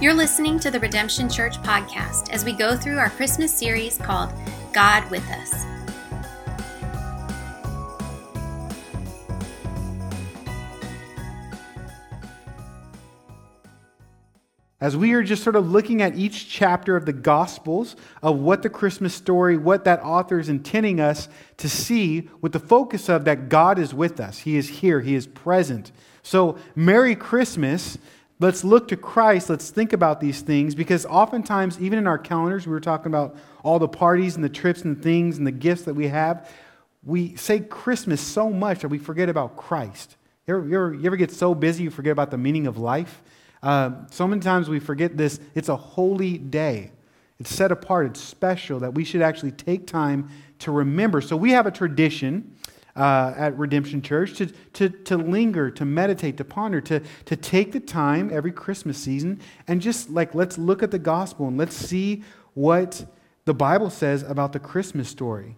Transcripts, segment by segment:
You're listening to the Redemption Church podcast as we go through our Christmas series called God with Us. As we are just sort of looking at each chapter of the Gospels of what the Christmas story, what that author is intending us to see, with the focus of that God is with us. He is here, He is present. So, Merry Christmas Let's look to Christ. Let's think about these things because oftentimes, even in our calendars, we were talking about all the parties and the trips and things and the gifts that we have. We say Christmas so much that we forget about Christ. You ever, you ever, you ever get so busy you forget about the meaning of life? Uh, so many times we forget this. It's a holy day, it's set apart, it's special that we should actually take time to remember. So we have a tradition uh, at Redemption Church to, to, to linger, to meditate, to ponder, to, to take the time every Christmas season and just like let's look at the gospel and let's see what the Bible says about the Christmas story.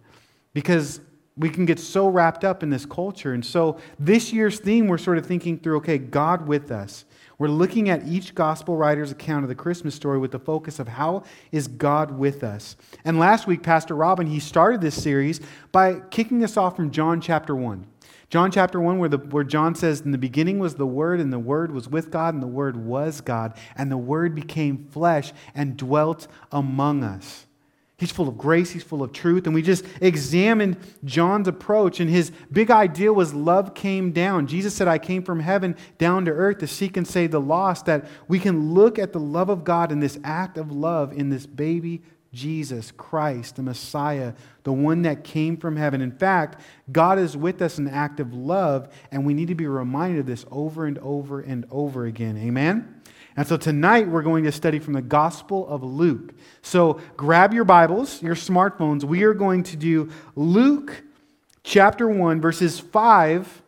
Because we can get so wrapped up in this culture. And so this year's theme, we're sort of thinking through okay, God with us. We're looking at each gospel writer's account of the Christmas story with the focus of how is God with us. And last week, Pastor Robin, he started this series by kicking us off from John chapter 1. John chapter 1, where, the, where John says, In the beginning was the Word, and the Word was with God, and the Word was God, and the Word became flesh and dwelt among us. He's full of grace, he's full of truth. And we just examined John's approach, and his big idea was love came down. Jesus said, I came from heaven down to earth to seek and save the lost. That we can look at the love of God in this act of love in this baby Jesus Christ, the Messiah, the one that came from heaven. In fact, God is with us in the act of love, and we need to be reminded of this over and over and over again. Amen? And so tonight we're going to study from the Gospel of Luke. So grab your Bibles, your smartphones. We are going to do Luke chapter 1, verses 5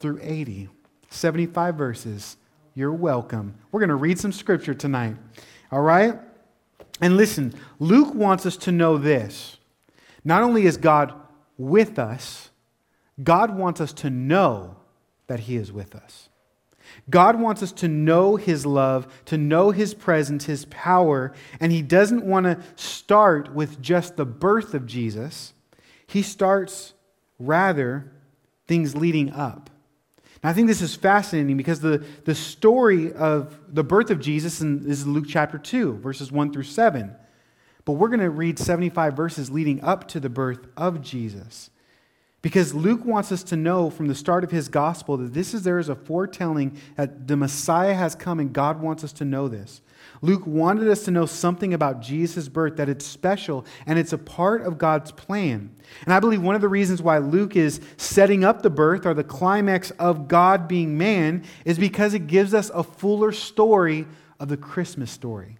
through 80. 75 verses. You're welcome. We're going to read some scripture tonight. All right? And listen, Luke wants us to know this. Not only is God with us, God wants us to know that He is with us. God wants us to know His love, to know His presence, His power, and He doesn't want to start with just the birth of Jesus. He starts, rather, things leading up. Now, I think this is fascinating because the, the story of the birth of Jesus is Luke chapter 2, verses 1 through 7. But we're going to read 75 verses leading up to the birth of Jesus. Because Luke wants us to know from the start of his gospel that this is there is a foretelling that the Messiah has come and God wants us to know this. Luke wanted us to know something about Jesus' birth, that it's special and it's a part of God's plan. And I believe one of the reasons why Luke is setting up the birth or the climax of God being man is because it gives us a fuller story of the Christmas story.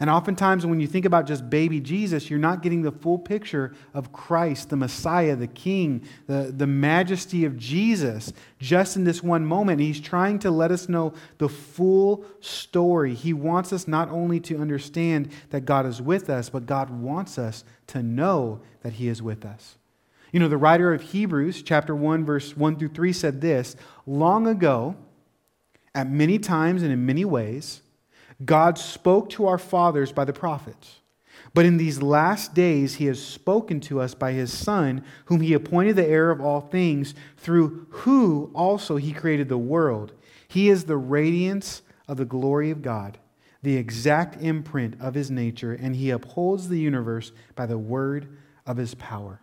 And oftentimes, when you think about just baby Jesus, you're not getting the full picture of Christ, the Messiah, the King, the, the majesty of Jesus, just in this one moment. He's trying to let us know the full story. He wants us not only to understand that God is with us, but God wants us to know that He is with us. You know, the writer of Hebrews, chapter 1, verse 1 through 3, said this Long ago, at many times and in many ways, God spoke to our fathers by the prophets. But in these last days, he has spoken to us by his Son, whom he appointed the heir of all things, through who also he created the world. He is the radiance of the glory of God, the exact imprint of his nature, and he upholds the universe by the word of his power.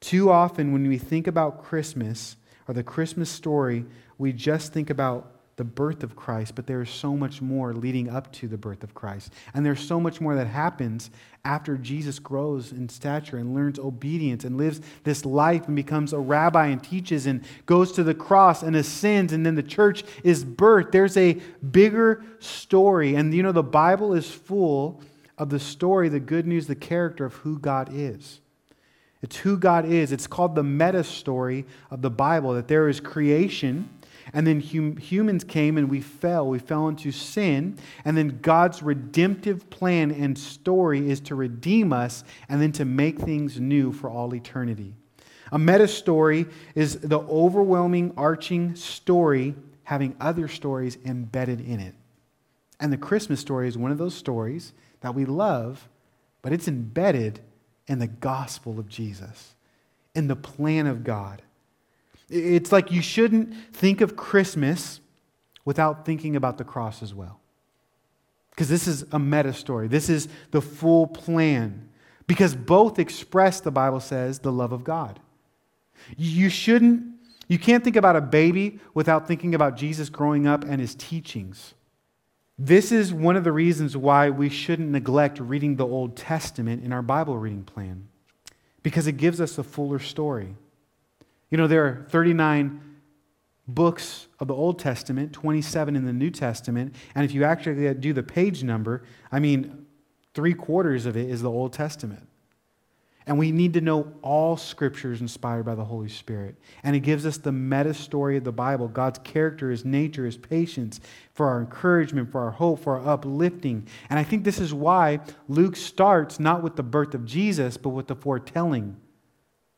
Too often, when we think about Christmas or the Christmas story, we just think about the birth of Christ, but there is so much more leading up to the birth of Christ. And there's so much more that happens after Jesus grows in stature and learns obedience and lives this life and becomes a rabbi and teaches and goes to the cross and ascends, and then the church is birthed. There's a bigger story. And you know, the Bible is full of the story, the good news, the character of who God is. It's who God is. It's called the meta story of the Bible that there is creation and then hum- humans came and we fell. We fell into sin. And then God's redemptive plan and story is to redeem us and then to make things new for all eternity. A meta story is the overwhelming, arching story having other stories embedded in it. And the Christmas story is one of those stories that we love, but it's embedded in the gospel of Jesus, in the plan of God. It's like you shouldn't think of Christmas without thinking about the cross as well. Because this is a meta story, this is the full plan. Because both express, the Bible says, the love of God. You shouldn't, you can't think about a baby without thinking about Jesus growing up and his teachings. This is one of the reasons why we shouldn't neglect reading the Old Testament in our Bible reading plan, because it gives us a fuller story. You know, there are 39 books of the Old Testament, 27 in the New Testament, and if you actually do the page number, I mean, three quarters of it is the Old Testament. And we need to know all scriptures inspired by the Holy Spirit. And it gives us the meta story of the Bible God's character, His nature, His patience, for our encouragement, for our hope, for our uplifting. And I think this is why Luke starts not with the birth of Jesus, but with the foretelling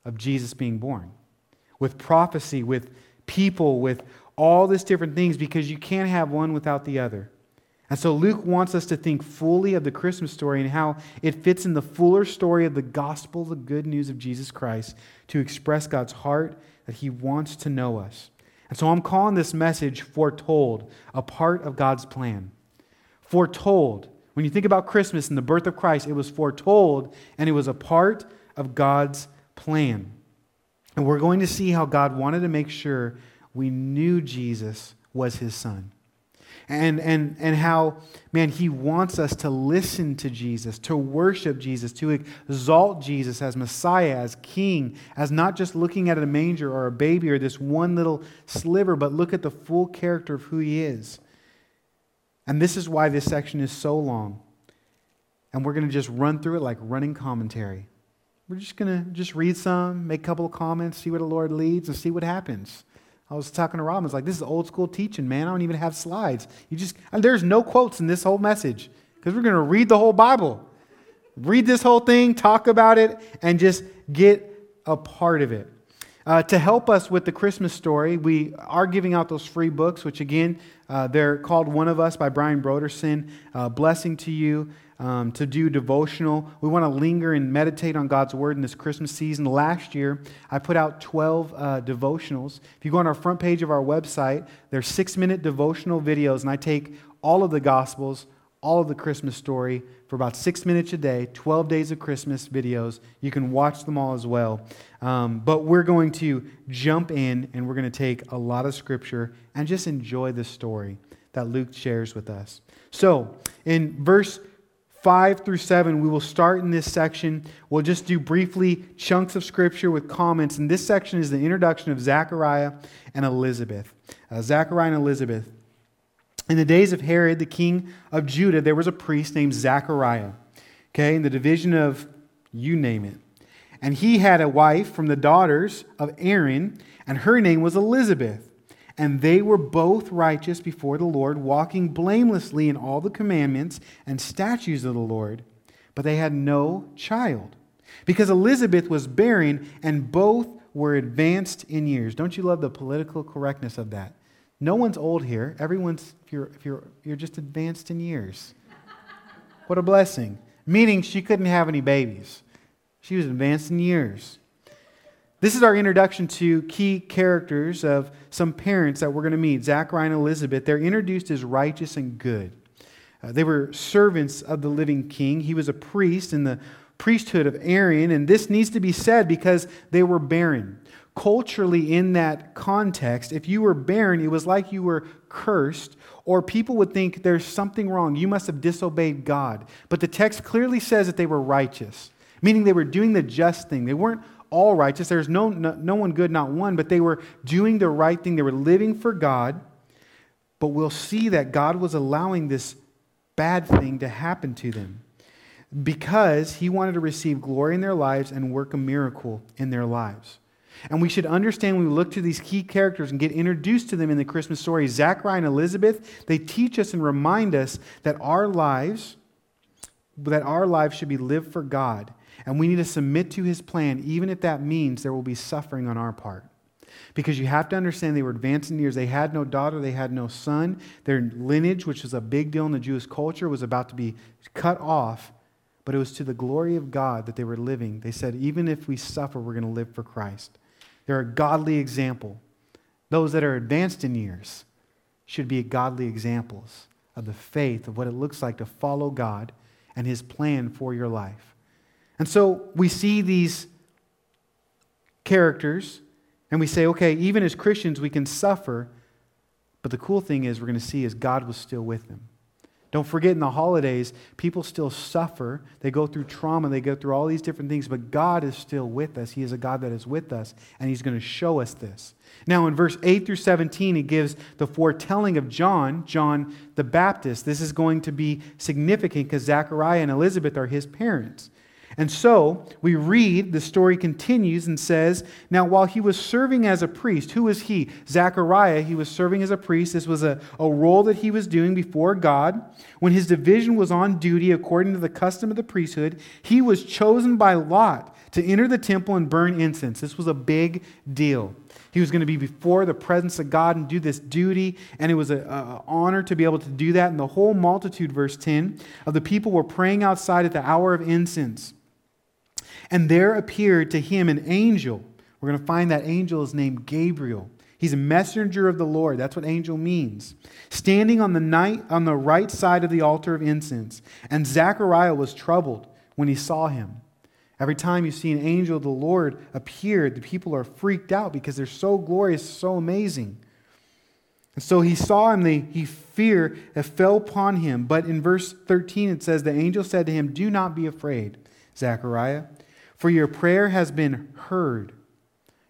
of Jesus being born, with prophecy, with people, with all these different things, because you can't have one without the other. And so Luke wants us to think fully of the Christmas story and how it fits in the fuller story of the gospel, the good news of Jesus Christ, to express God's heart that he wants to know us. And so I'm calling this message foretold, a part of God's plan. Foretold. When you think about Christmas and the birth of Christ, it was foretold and it was a part of God's plan. And we're going to see how God wanted to make sure we knew Jesus was his son and, and, and how, man, he wants us to listen to Jesus, to worship Jesus, to exalt Jesus as Messiah, as King, as not just looking at a manger or a baby or this one little sliver, but look at the full character of who he is. And this is why this section is so long. And we're going to just run through it like running commentary. We're just going to just read some, make a couple of comments, see where the Lord leads, and see what happens. I was talking to Rob. I was like, this is old school teaching, man. I don't even have slides. You just, there's no quotes in this whole message because we're going to read the whole Bible. Read this whole thing, talk about it, and just get a part of it. Uh, to help us with the Christmas story, we are giving out those free books, which again, uh, they're called One of Us by Brian Brodersen. Uh, blessing to you um, to do devotional. We want to linger and meditate on God's Word in this Christmas season. Last year, I put out 12 uh, devotionals. If you go on our front page of our website, they're six minute devotional videos, and I take all of the Gospels, all of the Christmas story for about six minutes a day, 12 days of Christmas videos. You can watch them all as well. Um, but we're going to jump in and we're going to take a lot of Scripture and just enjoy the story that Luke shares with us. So, in verse 5 through 7, we will start in this section. We'll just do briefly chunks of scripture with comments. And this section is the introduction of Zechariah and Elizabeth. Uh, Zechariah and Elizabeth. In the days of Herod, the king of Judah, there was a priest named Zechariah, okay, in the division of you name it. And he had a wife from the daughters of Aaron, and her name was Elizabeth. And they were both righteous before the Lord, walking blamelessly in all the commandments and statutes of the Lord. But they had no child, because Elizabeth was barren, and both were advanced in years. Don't you love the political correctness of that? No one's old here. Everyone's, if you're, if you're, you're just advanced in years. What a blessing. Meaning she couldn't have any babies. She was advanced in years. This is our introduction to key characters of some parents that we're going to meet Zachariah and Elizabeth. They're introduced as righteous and good. Uh, they were servants of the living king. He was a priest in the priesthood of Aaron, and this needs to be said because they were barren. Culturally, in that context, if you were barren, it was like you were cursed, or people would think there's something wrong. You must have disobeyed God. But the text clearly says that they were righteous, meaning they were doing the just thing. They weren't all righteous. There's no, no, no one good, not one, but they were doing the right thing. They were living for God. But we'll see that God was allowing this bad thing to happen to them because He wanted to receive glory in their lives and work a miracle in their lives. And we should understand when we look to these key characters and get introduced to them in the Christmas story, Zachariah and Elizabeth, they teach us and remind us that our lives, that our lives should be lived for God and we need to submit to his plan, even if that means there will be suffering on our part. Because you have to understand they were advanced in years. They had no daughter, they had no son. Their lineage, which was a big deal in the Jewish culture, was about to be cut off. But it was to the glory of God that they were living. They said, even if we suffer, we're going to live for Christ. They're a godly example. Those that are advanced in years should be godly examples of the faith, of what it looks like to follow God and His plan for your life. And so we see these characters and we say, okay, even as Christians, we can suffer. But the cool thing is, we're going to see is God was still with them. Don't forget in the holidays, people still suffer. They go through trauma, they go through all these different things, but God is still with us. He is a God that is with us, and He's going to show us this. Now, in verse 8 through 17, He gives the foretelling of John, John the Baptist. This is going to be significant because Zachariah and Elizabeth are his parents. And so we read, the story continues and says, Now, while he was serving as a priest, who was he? Zechariah, he was serving as a priest. This was a, a role that he was doing before God. When his division was on duty according to the custom of the priesthood, he was chosen by Lot to enter the temple and burn incense. This was a big deal. He was going to be before the presence of God and do this duty, and it was an honor to be able to do that. And the whole multitude, verse 10, of the people were praying outside at the hour of incense. And there appeared to him an angel. We're going to find that angel is named Gabriel. He's a messenger of the Lord. That's what angel means. Standing on the night on the right side of the altar of incense. And Zechariah was troubled when he saw him. Every time you see an angel of the Lord appear, the people are freaked out because they're so glorious, so amazing. And so he saw him, they, he fear fell upon him. But in verse 13 it says, The angel said to him, Do not be afraid, Zechariah. For your prayer has been heard.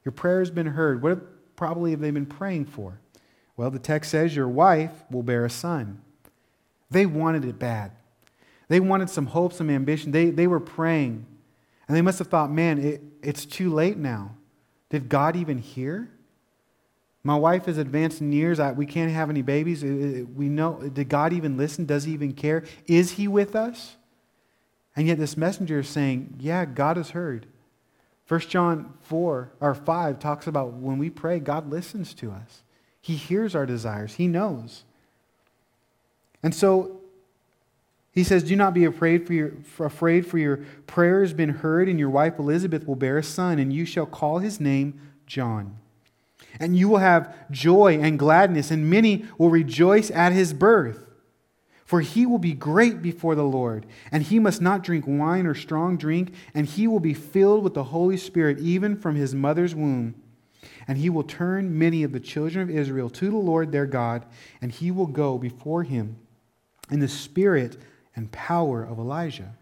Your prayer has been heard. What probably have they been praying for? Well, the text says your wife will bear a son. They wanted it bad. They wanted some hope, some ambition. They, they were praying. And they must have thought, man, it, it's too late now. Did God even hear? My wife is advanced in years. I, we can't have any babies. We know, did God even listen? Does he even care? Is he with us? And yet this messenger is saying, yeah, God has heard. 1 John 4 or 5 talks about when we pray, God listens to us. He hears our desires. He knows. And so he says, Do not be afraid for your afraid for your prayer has been heard, and your wife Elizabeth will bear a son, and you shall call his name John. And you will have joy and gladness, and many will rejoice at his birth. For he will be great before the Lord, and he must not drink wine or strong drink, and he will be filled with the Holy Spirit even from his mother's womb. And he will turn many of the children of Israel to the Lord their God, and he will go before him in the spirit and power of Elijah,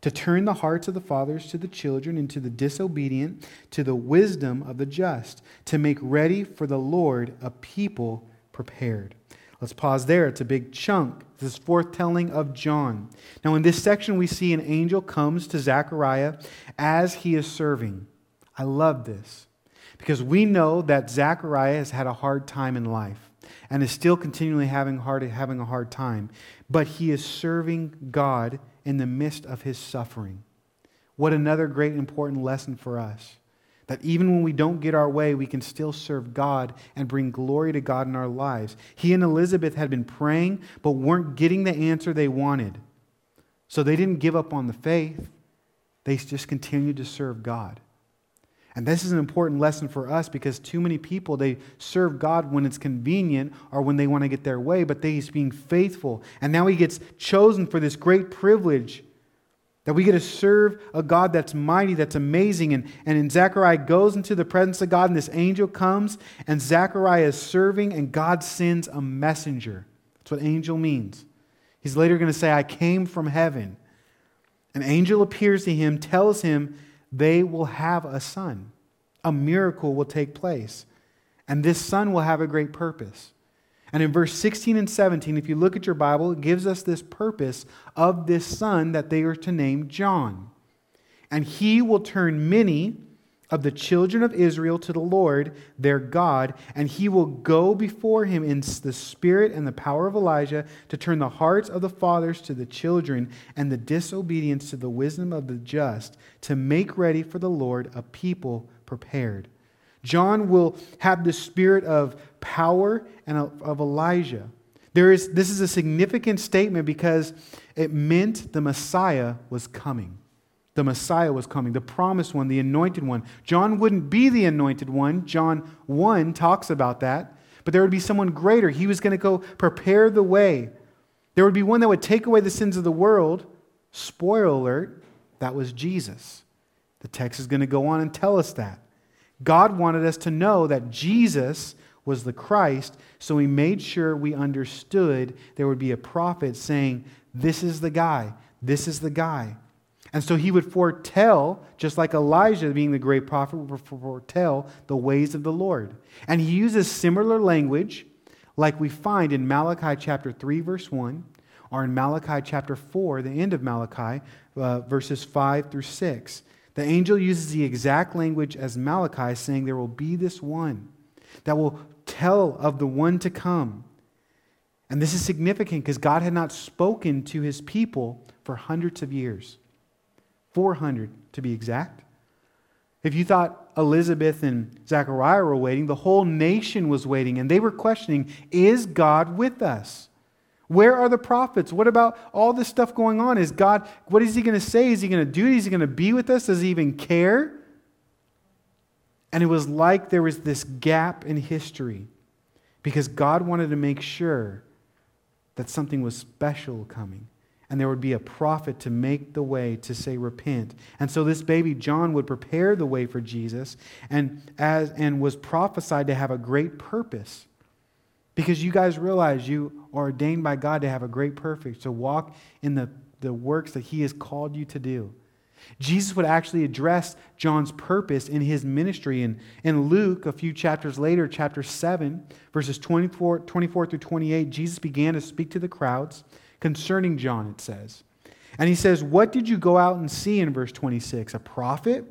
to turn the hearts of the fathers to the children, and to the disobedient to the wisdom of the just, to make ready for the Lord a people prepared. Let's pause there. It's a big chunk. This is foretelling of John. Now, in this section, we see an angel comes to Zechariah as he is serving. I love this because we know that Zechariah has had a hard time in life and is still continually having, hard, having a hard time, but he is serving God in the midst of his suffering. What another great important lesson for us. That even when we don't get our way, we can still serve God and bring glory to God in our lives. He and Elizabeth had been praying, but weren't getting the answer they wanted. So they didn't give up on the faith, they just continued to serve God. And this is an important lesson for us because too many people, they serve God when it's convenient or when they want to get their way, but they, he's being faithful. And now he gets chosen for this great privilege that we get to serve a God that's mighty, that's amazing. And, and in Zechariah goes into the presence of God, and this angel comes, and Zechariah is serving, and God sends a messenger. That's what angel means. He's later going to say, I came from heaven. An angel appears to him, tells him they will have a son. A miracle will take place. And this son will have a great purpose. And in verse 16 and 17, if you look at your Bible, it gives us this purpose of this son that they are to name John. And he will turn many of the children of Israel to the Lord their God, and he will go before him in the spirit and the power of Elijah to turn the hearts of the fathers to the children and the disobedience to the wisdom of the just, to make ready for the Lord a people prepared. John will have the spirit of power and of Elijah. There is, this is a significant statement because it meant the Messiah was coming. The Messiah was coming, the promised one, the anointed one. John wouldn't be the anointed one. John 1 talks about that. But there would be someone greater. He was going to go prepare the way. There would be one that would take away the sins of the world. Spoiler alert, that was Jesus. The text is going to go on and tell us that. God wanted us to know that Jesus was the Christ, so he made sure we understood there would be a prophet saying, This is the guy, this is the guy. And so he would foretell, just like Elijah being the great prophet, would foretell the ways of the Lord. And he uses similar language like we find in Malachi chapter 3, verse 1, or in Malachi chapter 4, the end of Malachi, uh, verses 5 through 6. The angel uses the exact language as Malachi, saying, There will be this one that will tell of the one to come. And this is significant because God had not spoken to his people for hundreds of years 400 to be exact. If you thought Elizabeth and Zechariah were waiting, the whole nation was waiting, and they were questioning Is God with us? Where are the prophets? What about all this stuff going on? Is God, what is He going to say? Is He going to do? Is He going to be with us? Does He even care? And it was like there was this gap in history because God wanted to make sure that something was special coming. And there would be a prophet to make the way to say, repent. And so this baby John would prepare the way for Jesus and, as, and was prophesied to have a great purpose. Because you guys realize you are ordained by God to have a great purpose, to walk in the, the works that He has called you to do. Jesus would actually address John's purpose in his ministry. And in Luke, a few chapters later, chapter 7, verses 24, 24 through 28, Jesus began to speak to the crowds concerning John, it says. And he says, What did you go out and see in verse 26? A prophet?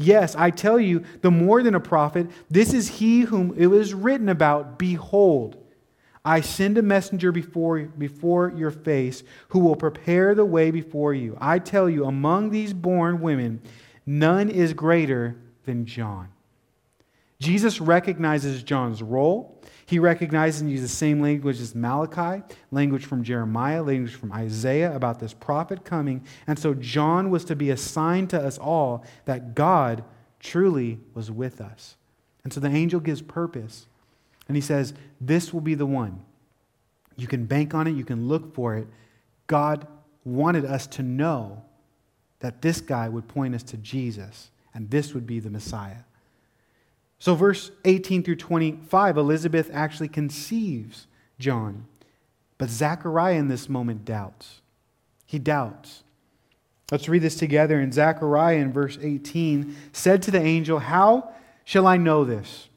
Yes, I tell you, the more than a prophet, this is he whom it was written about. Behold, I send a messenger before, before your face who will prepare the way before you. I tell you, among these born women, none is greater than John. Jesus recognizes John's role. He recognizes and uses the same language as Malachi, language from Jeremiah, language from Isaiah about this prophet coming. And so John was to be a sign to us all that God truly was with us. And so the angel gives purpose. And he says, This will be the one. You can bank on it, you can look for it. God wanted us to know that this guy would point us to Jesus, and this would be the Messiah. So, verse 18 through 25, Elizabeth actually conceives John. But Zechariah in this moment doubts. He doubts. Let's read this together. And Zechariah in verse 18 said to the angel, How shall I know this?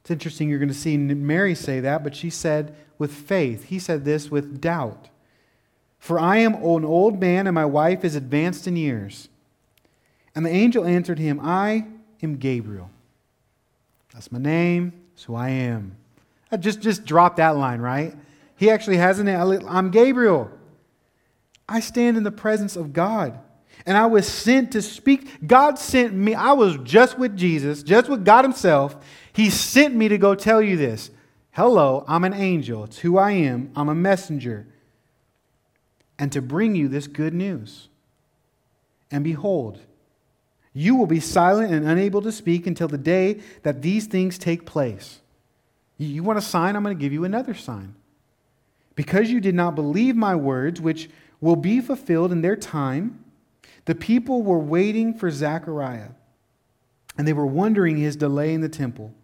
It's interesting, you're going to see Mary say that, but she said with faith. He said this with doubt. For I am an old man, and my wife is advanced in years. And the angel answered him, I am Gabriel. That's my name, that's who I am. I just, just drop that line, right? He actually has a name. I'm Gabriel. I stand in the presence of God. And I was sent to speak. God sent me. I was just with Jesus, just with God Himself. He sent me to go tell you this. Hello, I'm an angel. It's who I am. I'm a messenger. And to bring you this good news. And behold, you will be silent and unable to speak until the day that these things take place. You want a sign? I'm going to give you another sign. Because you did not believe my words, which will be fulfilled in their time, the people were waiting for Zechariah, and they were wondering his delay in the temple.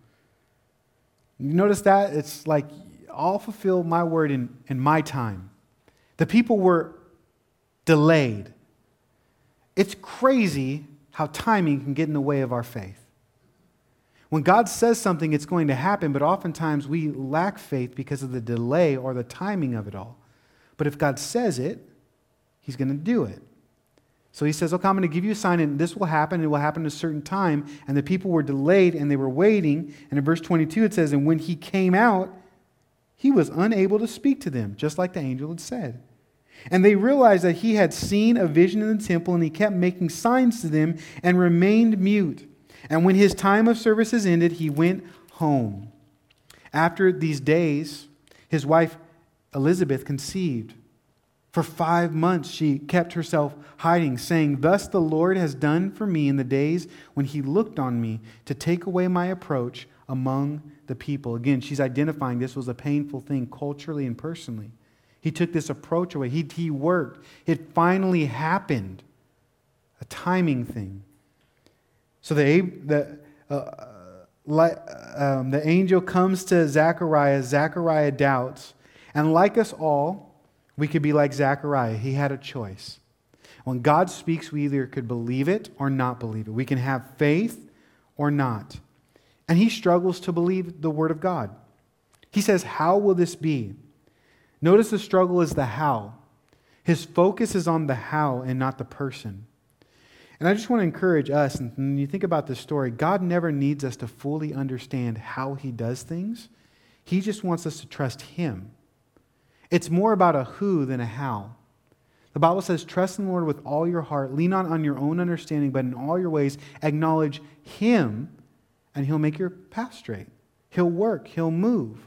You notice that? It's like, I'll fulfill my word in, in my time. The people were delayed. It's crazy how timing can get in the way of our faith. When God says something, it's going to happen, but oftentimes we lack faith because of the delay or the timing of it all. But if God says it, He's going to do it. So he says, Okay, I'm going to give you a sign, and this will happen. It will happen at a certain time. And the people were delayed and they were waiting. And in verse 22, it says, And when he came out, he was unable to speak to them, just like the angel had said. And they realized that he had seen a vision in the temple, and he kept making signs to them and remained mute. And when his time of services ended, he went home. After these days, his wife Elizabeth conceived. For five months she kept herself hiding, saying, Thus the Lord has done for me in the days when he looked on me to take away my approach among the people. Again, she's identifying this was a painful thing culturally and personally. He took this approach away, he, he worked. It finally happened, a timing thing. So the, the, uh, um, the angel comes to Zechariah. Zechariah doubts. And like us all, we could be like Zechariah. He had a choice. When God speaks, we either could believe it or not believe it. We can have faith or not. And he struggles to believe the word of God. He says, How will this be? Notice the struggle is the how. His focus is on the how and not the person. And I just want to encourage us, and when you think about this story, God never needs us to fully understand how He does things. He just wants us to trust Him. It's more about a who than a how. The Bible says, Trust in the Lord with all your heart, lean not on your own understanding, but in all your ways acknowledge Him, and He'll make your path straight. He'll work, He'll move.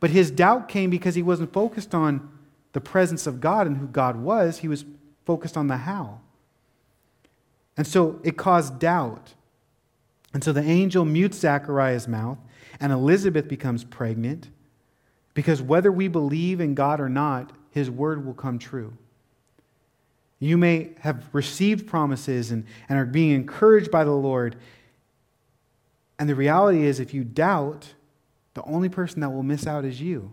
But his doubt came because he wasn't focused on the presence of God and who God was, he was focused on the how. And so it caused doubt. And so the angel mutes Zechariah's mouth, and Elizabeth becomes pregnant because whether we believe in God or not, his word will come true. You may have received promises and, and are being encouraged by the Lord. And the reality is, if you doubt, the only person that will miss out is you.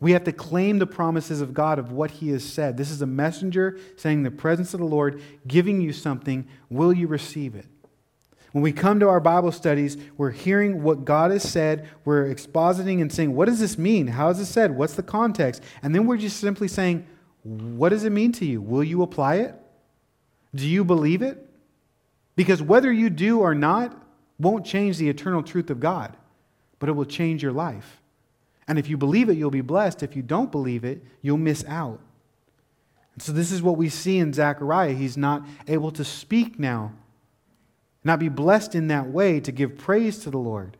We have to claim the promises of God of what He has said. This is a messenger saying the presence of the Lord, giving you something. Will you receive it? When we come to our Bible studies, we're hearing what God has said. We're expositing and saying, What does this mean? How is it said? What's the context? And then we're just simply saying, What does it mean to you? Will you apply it? Do you believe it? Because whether you do or not won't change the eternal truth of God, but it will change your life. And if you believe it, you'll be blessed. If you don't believe it, you'll miss out. And so, this is what we see in Zechariah. He's not able to speak now, not be blessed in that way to give praise to the Lord.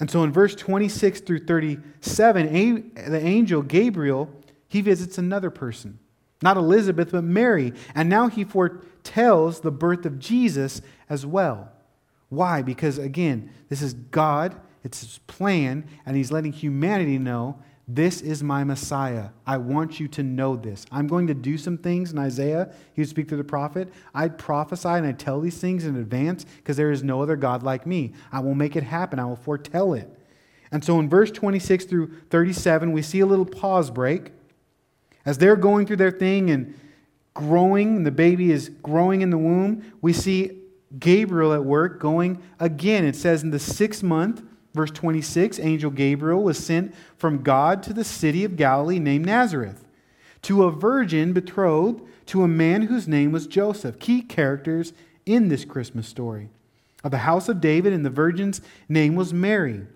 And so, in verse 26 through 37, the angel Gabriel, he visits another person, not Elizabeth, but Mary. And now he foretells the birth of Jesus as well. Why? Because, again, this is God it's his plan, and he's letting humanity know this is my Messiah. I want you to know this. I'm going to do some things in Isaiah. He would speak to the prophet. I'd prophesy and I'd tell these things in advance because there is no other God like me. I will make it happen, I will foretell it. And so in verse 26 through 37, we see a little pause break. As they're going through their thing and growing, and the baby is growing in the womb, we see Gabriel at work going again. It says in the sixth month, Verse 26 Angel Gabriel was sent from God to the city of Galilee named Nazareth to a virgin betrothed to a man whose name was Joseph. Key characters in this Christmas story. Of the house of David, and the virgin's name was Mary.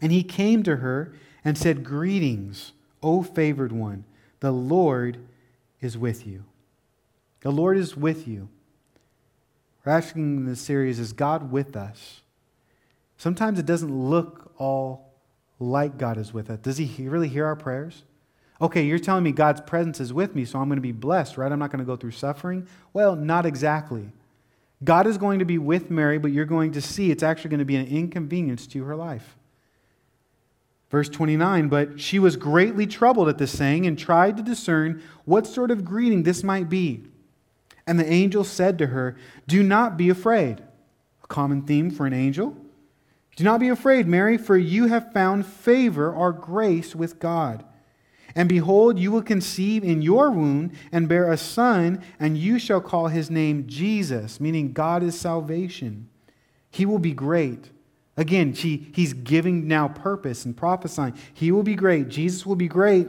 And he came to her and said, Greetings, O favored one, the Lord is with you. The Lord is with you. We're asking in this series, is God with us? Sometimes it doesn't look all like God is with us. Does He really hear our prayers? Okay, you're telling me God's presence is with me, so I'm going to be blessed, right? I'm not going to go through suffering. Well, not exactly. God is going to be with Mary, but you're going to see it's actually going to be an inconvenience to her life. Verse 29 But she was greatly troubled at this saying and tried to discern what sort of greeting this might be. And the angel said to her, Do not be afraid. A common theme for an angel. Do not be afraid, Mary, for you have found favor or grace with God. And behold, you will conceive in your womb and bear a son, and you shall call his name Jesus, meaning God is salvation. He will be great. Again, she, he's giving now purpose and prophesying. He will be great. Jesus will be great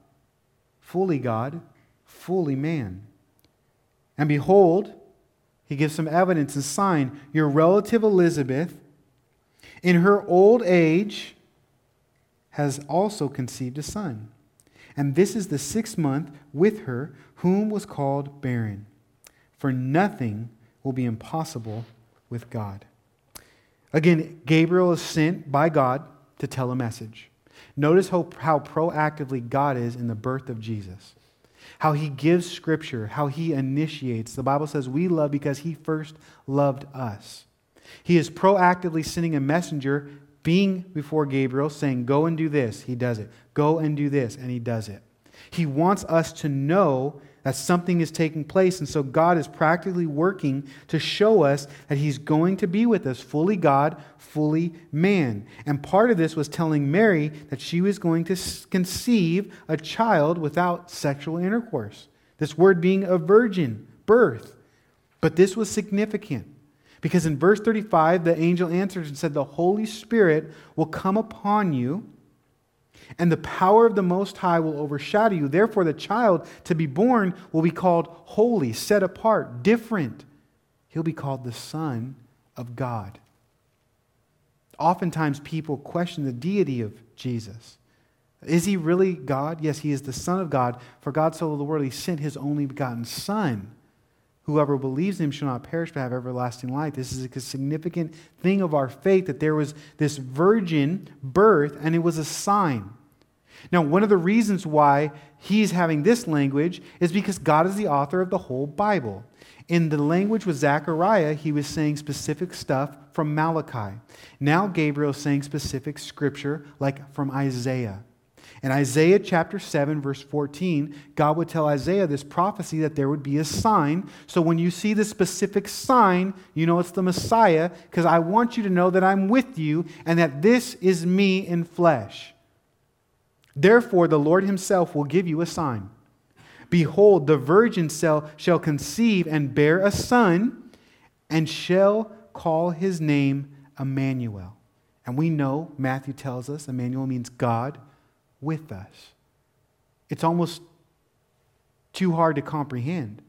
Fully God, fully man. And behold, he gives some evidence and sign. Your relative Elizabeth, in her old age, has also conceived a son. And this is the sixth month with her, whom was called barren. For nothing will be impossible with God. Again, Gabriel is sent by God to tell a message. Notice how, how proactively God is in the birth of Jesus, how he gives scripture, how he initiates. The Bible says we love because he first loved us. He is proactively sending a messenger being before Gabriel, saying, Go and do this. He does it. Go and do this. And he does it. He wants us to know that something is taking place. And so God is practically working to show us that He's going to be with us, fully God, fully man. And part of this was telling Mary that she was going to conceive a child without sexual intercourse. This word being a virgin, birth. But this was significant because in verse 35, the angel answered and said, The Holy Spirit will come upon you and the power of the Most High will overshadow you. Therefore, the child to be born will be called holy, set apart, different. He'll be called the Son of God. Oftentimes, people question the deity of Jesus. Is he really God? Yes, he is the Son of God. For God so loved the world, he sent his only begotten Son. Whoever believes in him shall not perish but have everlasting life. This is a significant thing of our faith that there was this virgin birth and it was a sign. Now, one of the reasons why he's having this language is because God is the author of the whole Bible. In the language with Zechariah, he was saying specific stuff from Malachi. Now, Gabriel is saying specific scripture, like from Isaiah. In Isaiah chapter 7, verse 14, God would tell Isaiah this prophecy that there would be a sign. So when you see the specific sign, you know it's the Messiah, because I want you to know that I'm with you and that this is me in flesh. Therefore, the Lord himself will give you a sign. Behold, the virgin shall conceive and bear a son, and shall call his name Emmanuel. And we know, Matthew tells us, Emmanuel means God with us. It's almost too hard to comprehend.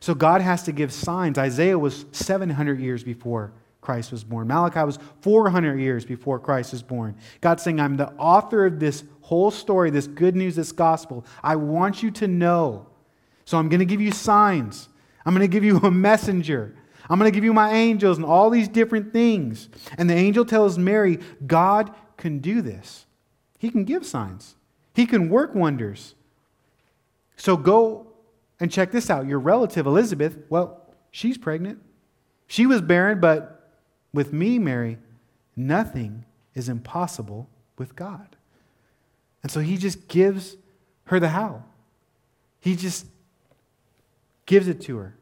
So God has to give signs. Isaiah was 700 years before Christ was born. Malachi was 400 years before Christ was born. God's saying, I'm the author of this whole story, this good news, this gospel. I want you to know. So I'm going to give you signs. I'm going to give you a messenger. I'm going to give you my angels and all these different things. And the angel tells Mary, God can do this. He can give signs, He can work wonders. So go and check this out. Your relative, Elizabeth, well, she's pregnant. She was barren, but with me, Mary, nothing is impossible with God. And so he just gives her the how. He just gives it to her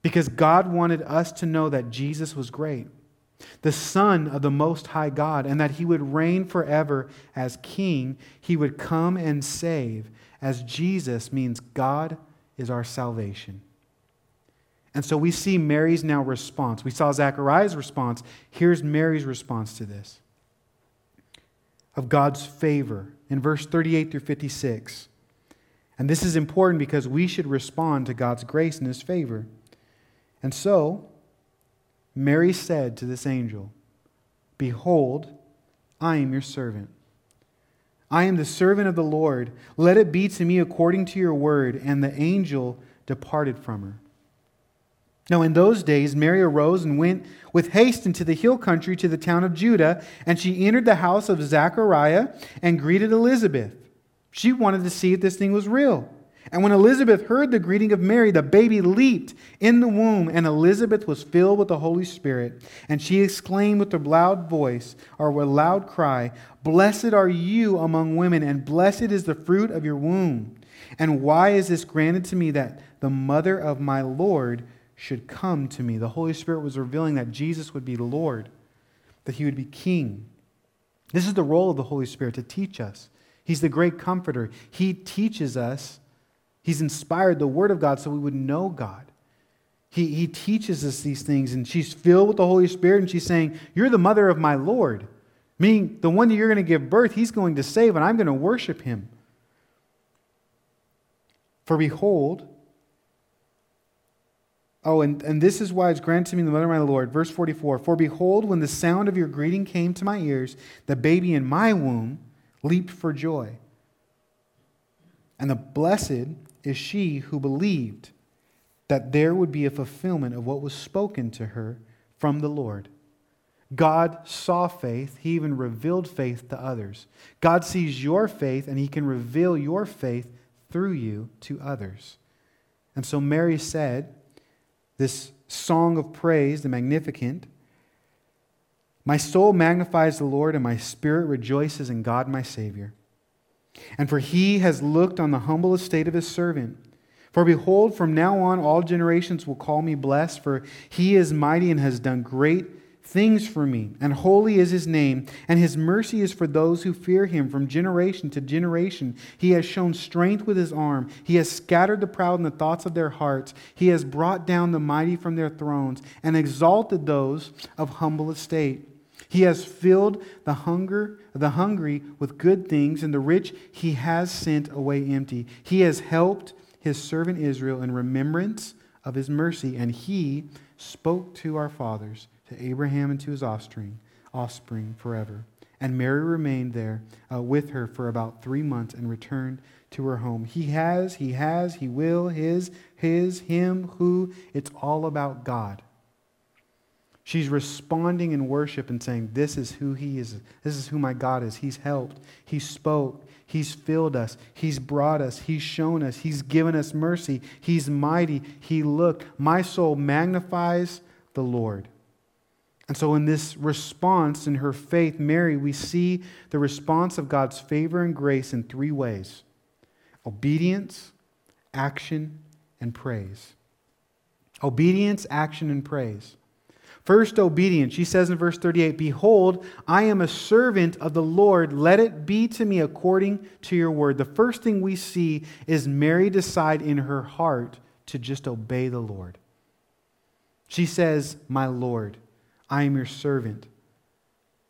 because God wanted us to know that Jesus was great, the Son of the Most High God, and that he would reign forever as King. He would come and save, as Jesus means God is our salvation. And so we see Mary's now response. We saw Zachariah's response. Here's Mary's response to this of God's favor in verse 38 through 56. And this is important because we should respond to God's grace and his favor. And so, Mary said to this angel, Behold, I am your servant. I am the servant of the Lord. Let it be to me according to your word. And the angel departed from her. Now, in those days, Mary arose and went with haste into the hill country to the town of Judah, and she entered the house of Zachariah and greeted Elizabeth. She wanted to see if this thing was real. And when Elizabeth heard the greeting of Mary, the baby leaped in the womb, and Elizabeth was filled with the Holy Spirit. And she exclaimed with a loud voice, or with a loud cry, Blessed are you among women, and blessed is the fruit of your womb. And why is this granted to me that the mother of my Lord should come to me. The Holy Spirit was revealing that Jesus would be Lord, that he would be King. This is the role of the Holy Spirit to teach us. He's the great comforter. He teaches us, He's inspired the Word of God so we would know God. He, he teaches us these things, and she's filled with the Holy Spirit, and she's saying, You're the mother of my Lord. Meaning, the one that you're going to give birth, he's going to save, and I'm going to worship him. For behold, oh, and, and this is why it's granted to me the mother of my Lord. Verse 44 For behold, when the sound of your greeting came to my ears, the baby in my womb leaped for joy. And the blessed is she who believed that there would be a fulfillment of what was spoken to her from the Lord. God saw faith. He even revealed faith to others. God sees your faith, and He can reveal your faith through you to others. And so Mary said, this song of praise, the Magnificat. My soul magnifies the Lord, and my spirit rejoices in God my Savior. And for he has looked on the humble estate of his servant. For behold, from now on all generations will call me blessed, for he is mighty and has done great things for me, and holy is his name, and his mercy is for those who fear him from generation to generation. He has shown strength with his arm, he has scattered the proud in the thoughts of their hearts, he has brought down the mighty from their thrones, and exalted those of humble estate. He has filled the hunger the hungry with good things, and the rich he has sent away empty. He has helped his servant Israel in remembrance of his mercy, and he spoke to our fathers to Abraham and to his offspring, offspring forever. And Mary remained there uh, with her for about three months and returned to her home. He has, he has, he will, his, his, him, who. It's all about God. She's responding in worship and saying, This is who He is. This is who my God is. He's helped. He spoke. He's filled us. He's brought us. He's shown us. He's given us mercy. He's mighty. He looked. My soul magnifies the Lord. And so, in this response, in her faith, Mary, we see the response of God's favor and grace in three ways obedience, action, and praise. Obedience, action, and praise. First, obedience. She says in verse 38 Behold, I am a servant of the Lord. Let it be to me according to your word. The first thing we see is Mary decide in her heart to just obey the Lord. She says, My Lord. I am your servant.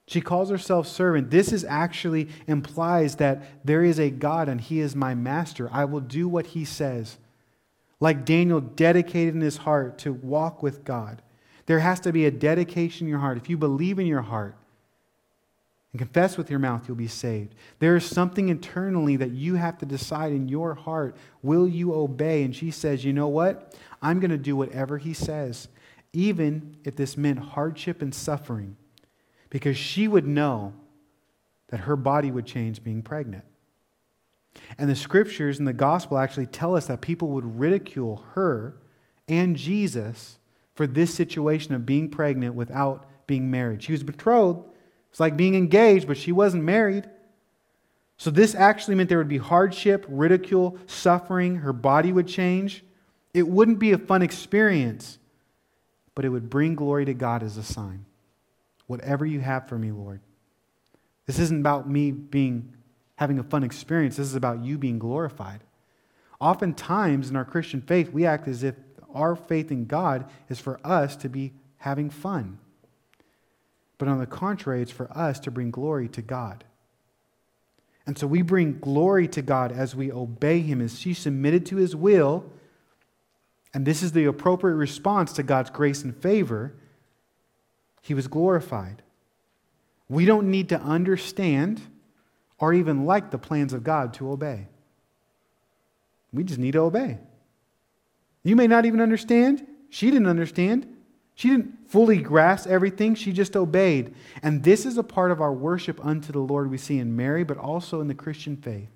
She calls herself servant. This is actually implies that there is a God and he is my master. I will do what he says. Like Daniel dedicated in his heart to walk with God. There has to be a dedication in your heart. If you believe in your heart and confess with your mouth, you'll be saved. There is something internally that you have to decide in your heart. Will you obey? And she says, You know what? I'm going to do whatever he says even if this meant hardship and suffering, because she would know that her body would change being pregnant. And the scriptures and the gospel actually tell us that people would ridicule her and Jesus for this situation of being pregnant without being married. She was betrothed. It's like being engaged, but she wasn't married. So this actually meant there would be hardship, ridicule, suffering. Her body would change. It wouldn't be a fun experience but it would bring glory to God as a sign. Whatever you have for me, Lord. This isn't about me being having a fun experience. This is about you being glorified. Oftentimes in our Christian faith, we act as if our faith in God is for us to be having fun. But on the contrary, it's for us to bring glory to God. And so we bring glory to God as we obey Him, as she submitted to His will and this is the appropriate response to God's grace and favor, he was glorified. We don't need to understand or even like the plans of God to obey. We just need to obey. You may not even understand. She didn't understand. She didn't fully grasp everything. She just obeyed. And this is a part of our worship unto the Lord we see in Mary, but also in the Christian faith.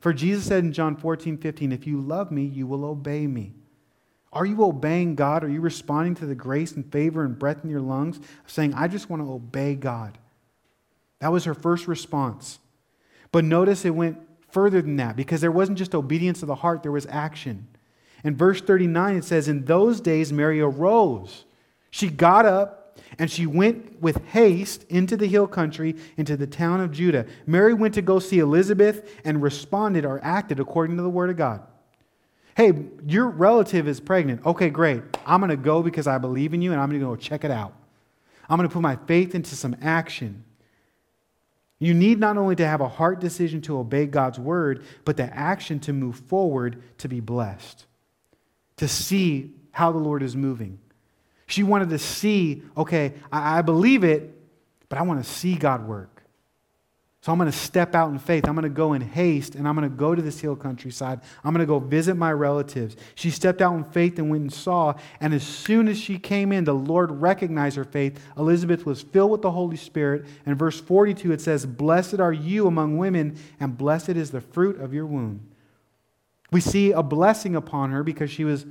For Jesus said in John 14, 15, If you love me, you will obey me. Are you obeying God? Are you responding to the grace and favor and breath in your lungs, saying, I just want to obey God? That was her first response. But notice it went further than that because there wasn't just obedience of the heart, there was action. In verse 39, it says, In those days, Mary arose. She got up and she went with haste into the hill country, into the town of Judah. Mary went to go see Elizabeth and responded or acted according to the word of God. Hey, your relative is pregnant. Okay, great. I'm going to go because I believe in you and I'm going to go check it out. I'm going to put my faith into some action. You need not only to have a heart decision to obey God's word, but the action to move forward to be blessed, to see how the Lord is moving. She wanted to see, okay, I, believe it, but I want to see God work. So I'm going to step out in faith. I'm going to go in haste and I'm going to go to this hill countryside. I'm going to go visit my relatives. She stepped out in faith and went and saw. And as soon as she came in, the Lord recognized her faith. Elizabeth was filled with the Holy Spirit. And verse 42, it says, Blessed are you among women, and blessed is the fruit of your womb. We see a blessing upon her because she was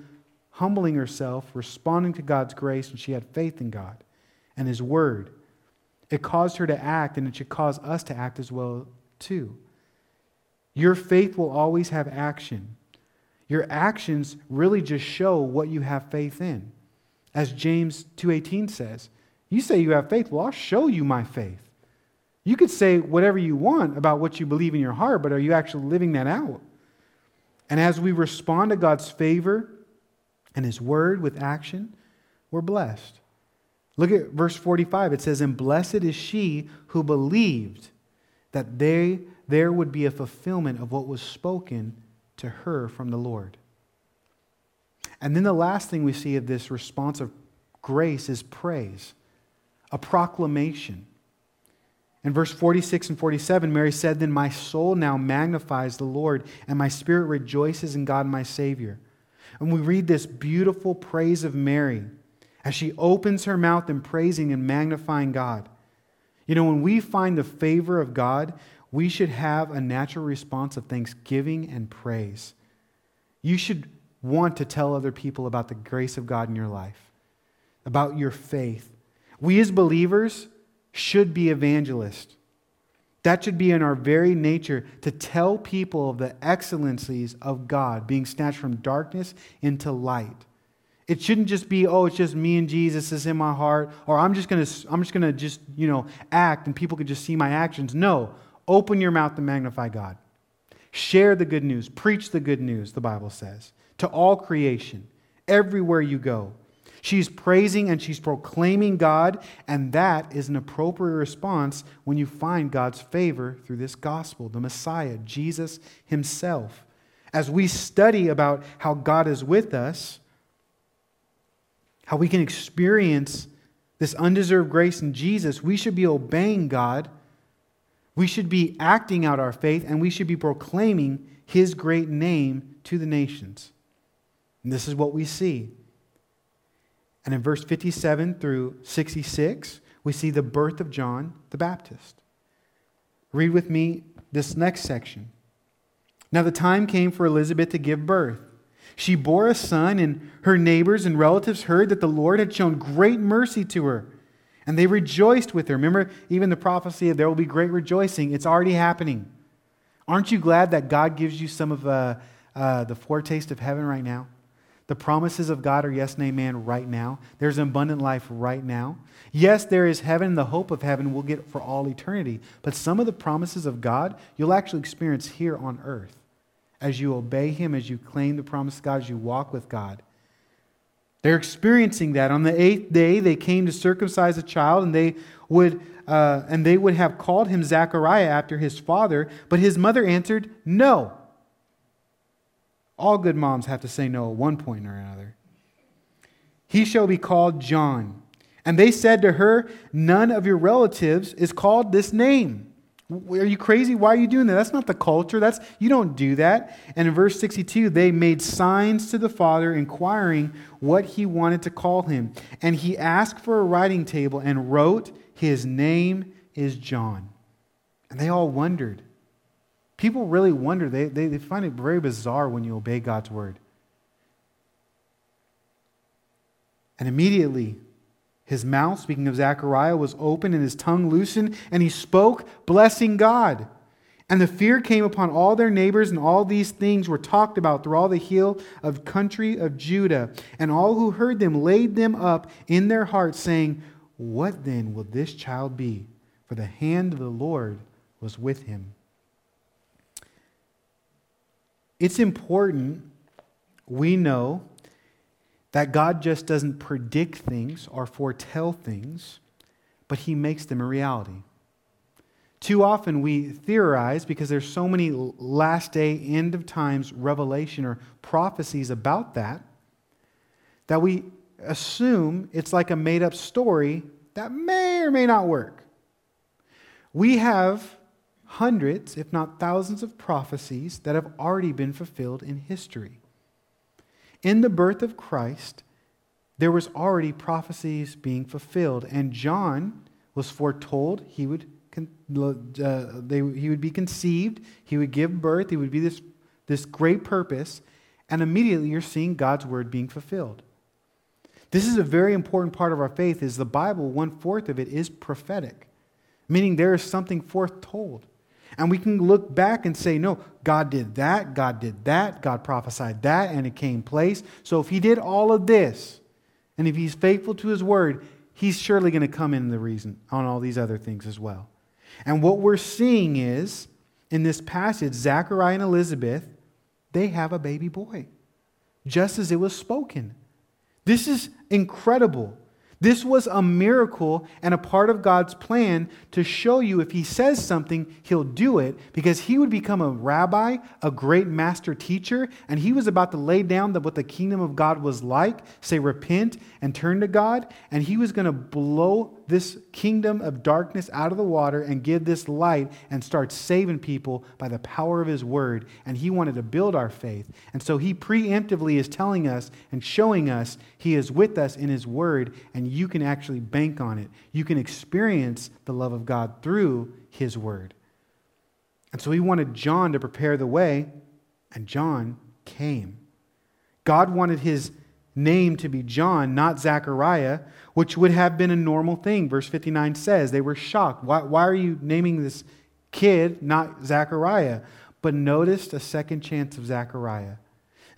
humbling herself, responding to God's grace, and she had faith in God and His Word. It caused her to act, and it should cause us to act as well, too. Your faith will always have action. Your actions really just show what you have faith in. As James 2:18 says, you say you have faith, well I'll show you my faith. You could say whatever you want about what you believe in your heart, but are you actually living that out? And as we respond to God's favor and his word with action, we're blessed. Look at verse 45. It says, And blessed is she who believed that they, there would be a fulfillment of what was spoken to her from the Lord. And then the last thing we see of this response of grace is praise, a proclamation. In verse 46 and 47, Mary said, Then my soul now magnifies the Lord, and my spirit rejoices in God my Savior. And we read this beautiful praise of Mary as she opens her mouth in praising and magnifying God. You know, when we find the favor of God, we should have a natural response of thanksgiving and praise. You should want to tell other people about the grace of God in your life, about your faith. We as believers should be evangelists. That should be in our very nature to tell people of the excellencies of God being snatched from darkness into light. It shouldn't just be, oh, it's just me and Jesus is in my heart, or I'm just gonna, I'm just gonna just, you know, act and people can just see my actions. No. Open your mouth to magnify God. Share the good news. Preach the good news, the Bible says, to all creation, everywhere you go. She's praising and she's proclaiming God, and that is an appropriate response when you find God's favor through this gospel, the Messiah, Jesus Himself. As we study about how God is with us, how we can experience this undeserved grace in Jesus, we should be obeying God. We should be acting out our faith, and we should be proclaiming His great name to the nations. And this is what we see. And in verse 57 through 66, we see the birth of John the Baptist. Read with me this next section. Now the time came for Elizabeth to give birth. She bore a son, and her neighbors and relatives heard that the Lord had shown great mercy to her. And they rejoiced with her. Remember, even the prophecy of there will be great rejoicing, it's already happening. Aren't you glad that God gives you some of uh, uh, the foretaste of heaven right now? The promises of God are yes and amen right now. There's abundant life right now. Yes, there is heaven. The hope of heaven we'll get for all eternity. But some of the promises of God you'll actually experience here on earth as you obey Him, as you claim the promise of God, as you walk with God. They're experiencing that. On the eighth day, they came to circumcise a child, and they would, uh, and they would have called him Zechariah after his father, but his mother answered, No. All good moms have to say no at one point or another. He shall be called John. And they said to her, None of your relatives is called this name. Are you crazy? Why are you doing that? That's not the culture. That's you don't do that. And in verse 62, they made signs to the father inquiring what he wanted to call him. And he asked for a writing table and wrote, "His name is John." And they all wondered. People really wonder. They, they, they find it very bizarre when you obey God's word. And immediately his mouth, speaking of Zechariah, was open and his tongue loosened, and he spoke, blessing God. And the fear came upon all their neighbors, and all these things were talked about through all the hill of country of Judah. And all who heard them laid them up in their hearts, saying, What then will this child be? For the hand of the Lord was with him. It's important we know that God just doesn't predict things or foretell things, but He makes them a reality. Too often we theorize because there's so many last day, end of times revelation or prophecies about that, that we assume it's like a made up story that may or may not work. We have hundreds, if not thousands, of prophecies that have already been fulfilled in history. In the birth of Christ, there was already prophecies being fulfilled, and John was foretold he would uh, they, he would be conceived, he would give birth, he would be this, this great purpose, and immediately you're seeing God's word being fulfilled. This is a very important part of our faith is the Bible, one fourth of it is prophetic, meaning there is something foretold. And we can look back and say, no, God did that, God did that, God prophesied that, and it came place. So if he did all of this, and if he's faithful to his word, he's surely going to come in the reason on all these other things as well. And what we're seeing is, in this passage, Zachariah and Elizabeth, they have a baby boy, just as it was spoken. This is incredible. This was a miracle and a part of God's plan to show you if He says something, He'll do it because He would become a rabbi, a great master teacher, and He was about to lay down what the kingdom of God was like say, repent and turn to God, and He was going to blow this kingdom of darkness out of the water and give this light and start saving people by the power of His word. And He wanted to build our faith. And so He preemptively is telling us and showing us He is with us in His word, and you can actually bank on it. You can experience the love of God through His word. And so He wanted John to prepare the way, and John came. God wanted His name to be John, not Zechariah, which would have been a normal thing. Verse 59 says they were shocked. Why, why are you naming this kid not Zechariah? But noticed a second chance of Zechariah.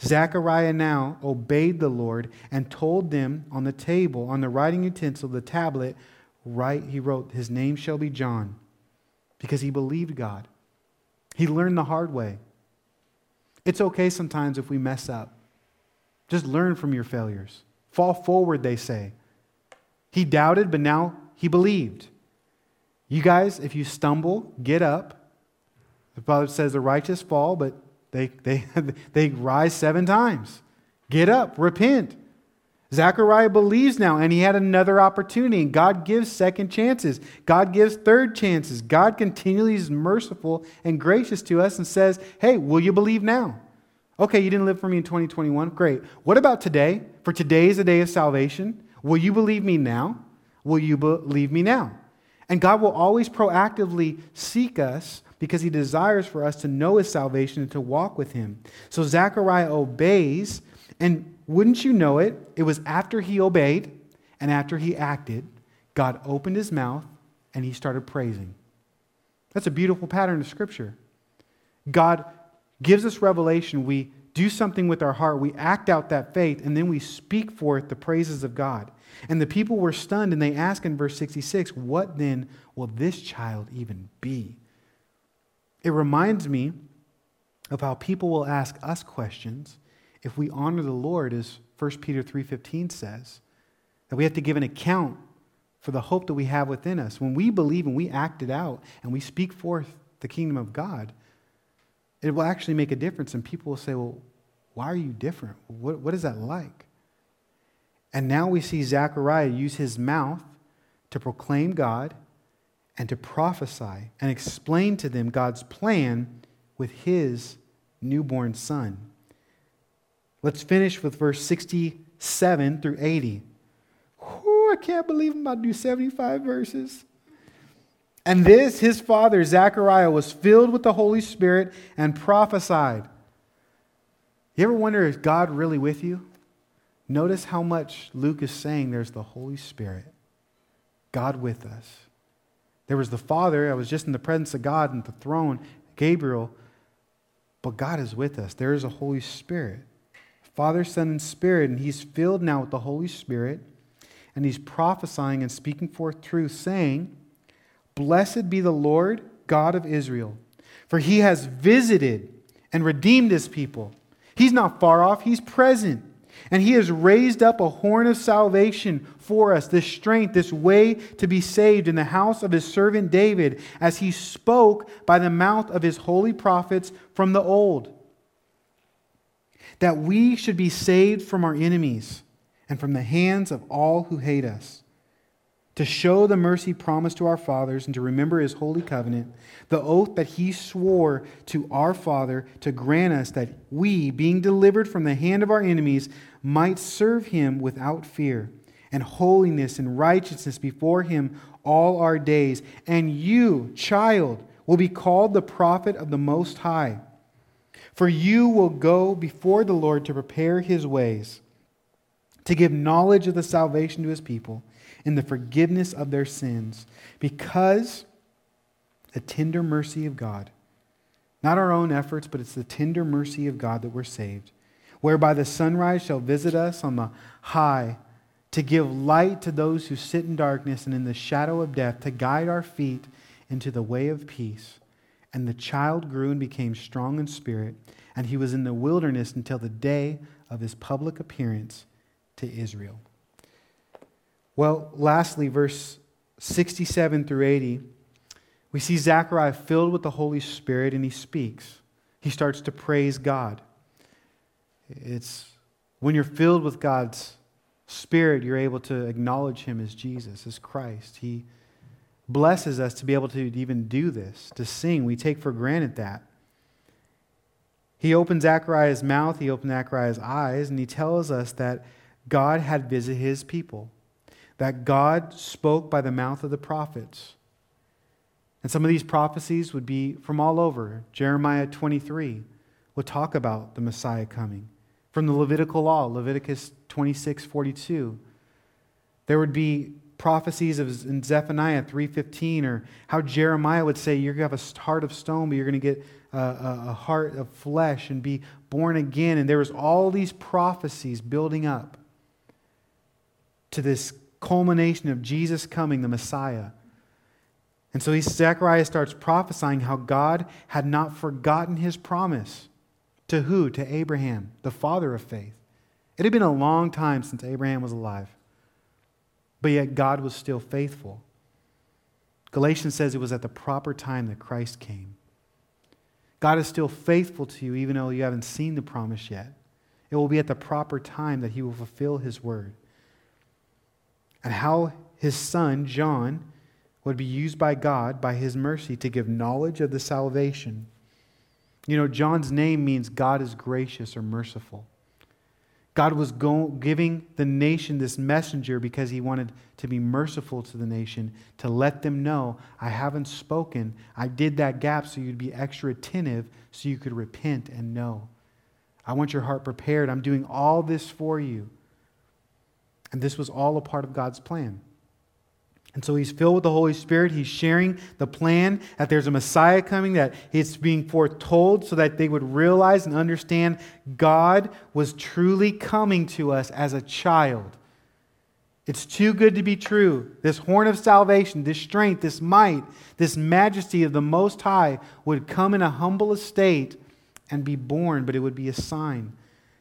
Zechariah now obeyed the Lord and told them on the table, on the writing utensil, the tablet, write, he wrote, His name shall be John, because he believed God. He learned the hard way. It's okay sometimes if we mess up. Just learn from your failures. Fall forward, they say. He doubted, but now he believed. You guys, if you stumble, get up. The Father says the righteous fall, but they, they, they rise seven times. Get up, repent. Zechariah believes now, and he had another opportunity. God gives second chances. God gives third chances. God continually is merciful and gracious to us and says, Hey, will you believe now? Okay, you didn't live for me in 2021. Great. What about today? For today is a day of salvation. Will you believe me now? Will you believe me now? And God will always proactively seek us because he desires for us to know his salvation and to walk with him. So Zechariah obeys, and wouldn't you know it? It was after he obeyed and after he acted, God opened his mouth and he started praising. That's a beautiful pattern of Scripture. God gives us revelation. We do something with our heart, we act out that faith, and then we speak forth the praises of God. And the people were stunned, and they ask in verse 66, What then will this child even be? It reminds me of how people will ask us questions if we honor the Lord, as 1 Peter 3.15 says, that we have to give an account for the hope that we have within us. When we believe and we act it out and we speak forth the kingdom of God, it will actually make a difference. And people will say, well, why are you different? What, what is that like? And now we see Zechariah use his mouth to proclaim God and to prophesy and explain to them God's plan with his newborn son. Let's finish with verse 67 through 80. Whew, I can't believe I'm about to do 75 verses. And this, his father, Zechariah, was filled with the Holy Spirit and prophesied. You ever wonder, is God really with you? Notice how much Luke is saying there's the Holy Spirit, God with us. There was the Father, I was just in the presence of God and the throne, Gabriel, but God is with us. There is a Holy Spirit. Father, Son, and Spirit, and he's filled now with the Holy Spirit, and he's prophesying and speaking forth truth, saying, Blessed be the Lord God of Israel, for he has visited and redeemed his people He's not far off, He's present. And He has raised up a horn of salvation for us, this strength, this way to be saved in the house of His servant David, as He spoke by the mouth of His holy prophets from the old. That we should be saved from our enemies and from the hands of all who hate us to show the mercy promised to our fathers and to remember his holy covenant, the oath that he swore to our Father to grant us that we, being delivered from the hand of our enemies, might serve him without fear and holiness and righteousness before him all our days. And you, child, will be called the prophet of the Most High. For you will go before the Lord to prepare his ways, to give knowledge of the salvation to his people in the forgiveness of their sins because the tender mercy of God, not our own efforts, but it's the tender mercy of God that we're saved, whereby the sunrise shall visit us on the high to give light to those who sit in darkness and in the shadow of death, to guide our feet into the way of peace. And the child grew and became strong in spirit, and he was in the wilderness until the day of his public appearance to Israel. Well, lastly, verse 67 through 80, we see Zechariah filled with the Holy Spirit and he speaks. He starts to praise God. It's when you're filled with God's Spirit, you're able to acknowledge Him as Jesus, as Christ. He blesses us to be able to even do this, to sing. We take for granted that. He opens Zechariah's mouth, he opens Zechariah's eyes, and he tells us that God had visited his people that God spoke by the mouth of the prophets. And some of these prophecies would be from all over. Jeremiah 23 would talk about the Messiah coming. From the Levitical law, Leviticus 26 42. There would be prophecies of in Zephaniah 3:15 or how Jeremiah would say you're going to have a heart of stone but you're going to get a, a, a, heart of flesh and be born again and there was all these prophecies building up to this culmination of Jesus coming, the Messiah. And so he, Zechariah starts prophesying how God had not forgotten his promise. To who? To Abraham, the father of faith. It had been a long time since Abraham was alive, but yet God was still faithful. Galatians says it was at the proper time that Christ came. God is still faithful to you, even though you haven't seen the promise yet. It will be at the proper time that he will fulfill his word and how his son, John, would be used by God, by his mercy, to give knowledge of the salvation. You know, John's name means God is gracious or merciful. God was go- giving the nation this messenger because he wanted to be merciful to the nation, to let them know, I haven't spoken. I did that gap so you'd be extra attentive so you could repent and know. I want your heart prepared. I'm doing all this for you. And this was all a part of God's plan. And so he's filled with the Holy Spirit. He's sharing the plan that there's a Messiah coming, that it's being foretold so that they would realize and understand God was truly coming to us as a child. It's too good to be true. This horn of salvation, this strength, this might, this majesty of the Most High would come in a humble estate and be born, but it would be a sign.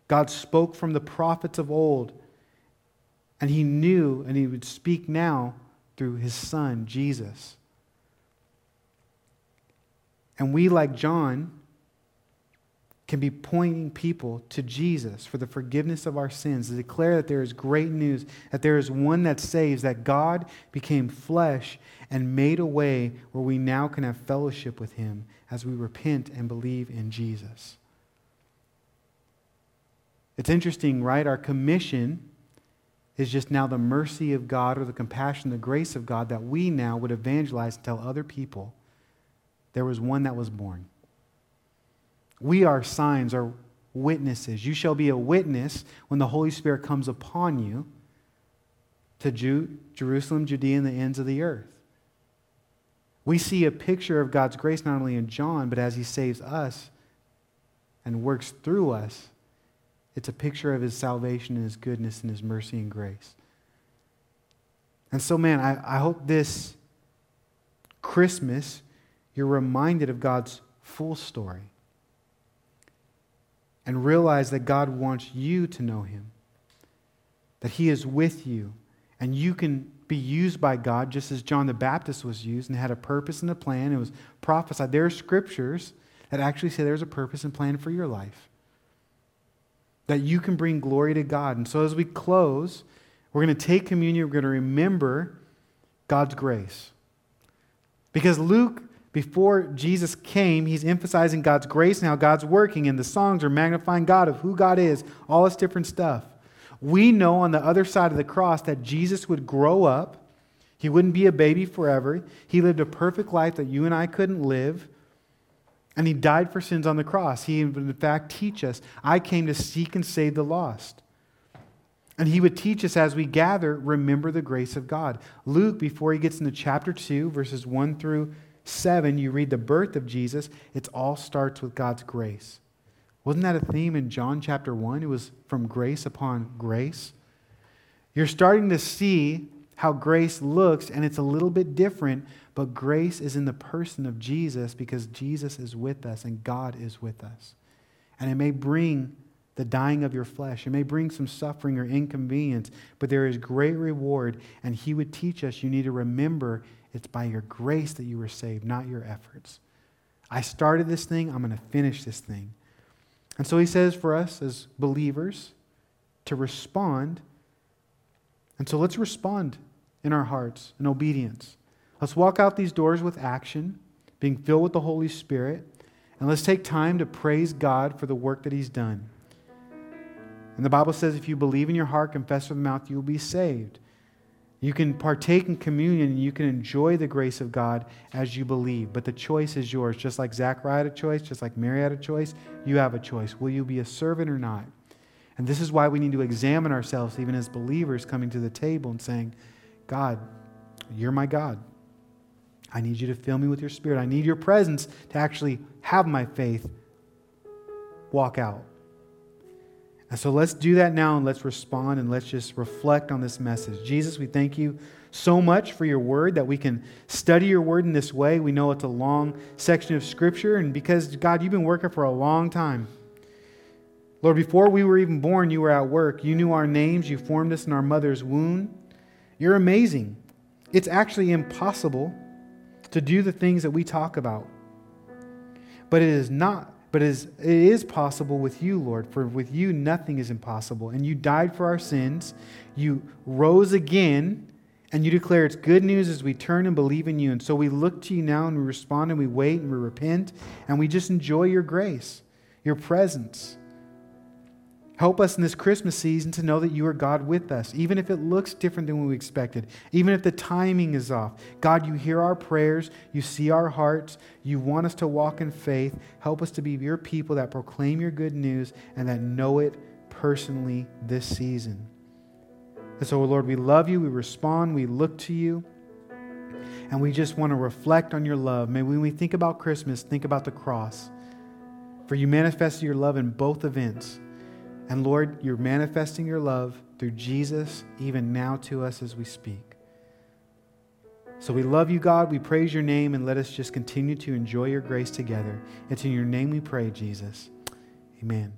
God spoke from the prophets of old and he knew, and he would speak now through his son, Jesus. And we, like John, can be pointing people to Jesus for the forgiveness of our sins, to declare that there is great news, that there is one that saves, that God became flesh and made a way where we now can have fellowship with him as we repent and believe in Jesus. It's interesting, right? Our commission is just now the mercy of God or the compassion, the grace of God that we now would evangelize and tell other people there was one that was born. We are signs, are witnesses. You shall be a witness when the Holy Spirit comes upon you to Jew, Jerusalem, Judea, and the ends of the earth. We see a picture of God's grace not only in John, but as he saves us and works through us it's a picture of his salvation and his goodness and his mercy and grace. And so, man, I, I hope this Christmas you're reminded of God's full story. and realize that God wants you to know him, that he is with you, and you can be used by God just as John the Baptist was used and had a purpose and a plan. It was prophesied. There are scriptures that actually say there's a purpose and plan for your life, that you can bring glory to God. And so as we close, we're going to take communion, we're going to remember God's grace. Because Luke before Jesus came, he's emphasizing God's grace and how God's working, and the songs are magnifying God of who God is, all this different stuff. We know on the other side of the cross that Jesus would grow up. He wouldn't be a baby forever. He lived a perfect life that you and I couldn't live. And he died for sins on the cross. He, would, in fact, teach us, I came to seek and save the lost. And he would teach us as we gather, remember the grace of God. Luke, before he gets into chapter 2, verses 1 through 7, you read the birth of Jesus, it all starts with God's grace. Wasn't that a theme in John chapter 1? It was from grace upon grace. You're starting to see how grace looks, and it's a little bit different, but grace is in the person of Jesus because Jesus is with us and God is with us. And it may bring the dying of your flesh, it may bring some suffering or inconvenience, but there is great reward, and He would teach us you need to remember it's by your grace that you were saved, not your efforts. I started this thing, I'm going to finish this thing. And so he says for us as believers to respond. And so let's respond in our hearts and obedience. Let's walk out these doors with action, being filled with the Holy Spirit, and let's take time to praise God for the work that he's done. And the Bible says if you believe in your heart, confess with the mouth, you will be saved. You can partake in communion and you can enjoy the grace of God as you believe, but the choice is yours. Just like Zachariah had a choice, just like Mary had a choice, you have a choice. Will you be a servant or not? And this is why we need to examine ourselves, even as believers, coming to the table and saying, God, you're my God. I need you to fill me with your spirit. I need your presence to actually have my faith walk out. And so let's do that now and let's respond and let's just reflect on this message. Jesus, we thank you so much for your word that we can study your word in this way. We know it's a long section of scripture, and because, God, you've been working for a long time. Lord, before we were even born, you were at work. You knew our names, you formed us in our mother's womb. You're amazing. It's actually impossible to do the things that we talk about. But it is not but it is, it is possible with you, Lord, for with you nothing is impossible. And you died for our sins, you rose again, and you declare it's good news as we turn and believe in you. And so we look to you now and we respond and we wait and we repent and we just enjoy your grace, your presence. Help us in this Christmas season to know that you are God with us, even if it looks different than we expected, even if the timing is off. God, you hear our prayers, you see our hearts, you want us to walk in faith. Help us to be your people that proclaim your good news and that know it personally this season. And so, Lord, we love you, we respond, we look to you, and we just want to reflect on your love. May when we think about Christmas, think about the cross. For you manifested your love in both events. And Lord, you're manifesting your love through Jesus even now to us as we speak. So we love you, God. We praise your name, and let us just continue to enjoy your grace together. It's in your name we pray, Jesus. Amen.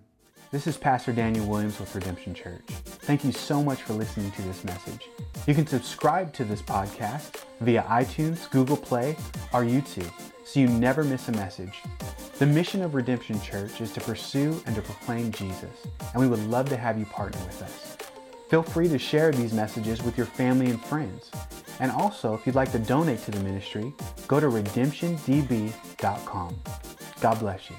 This is Pastor Daniel Williams with Redemption Church. Thank you so much for listening to this message. You can subscribe to this podcast via iTunes, Google Play, or YouTube so you never miss a message. The mission of Redemption Church is to pursue and to proclaim Jesus, and we would love to have you partner with us. Feel free to share these messages with your family and friends. And also, if you'd like to donate to the ministry, go to redemptiondb.com. God bless you.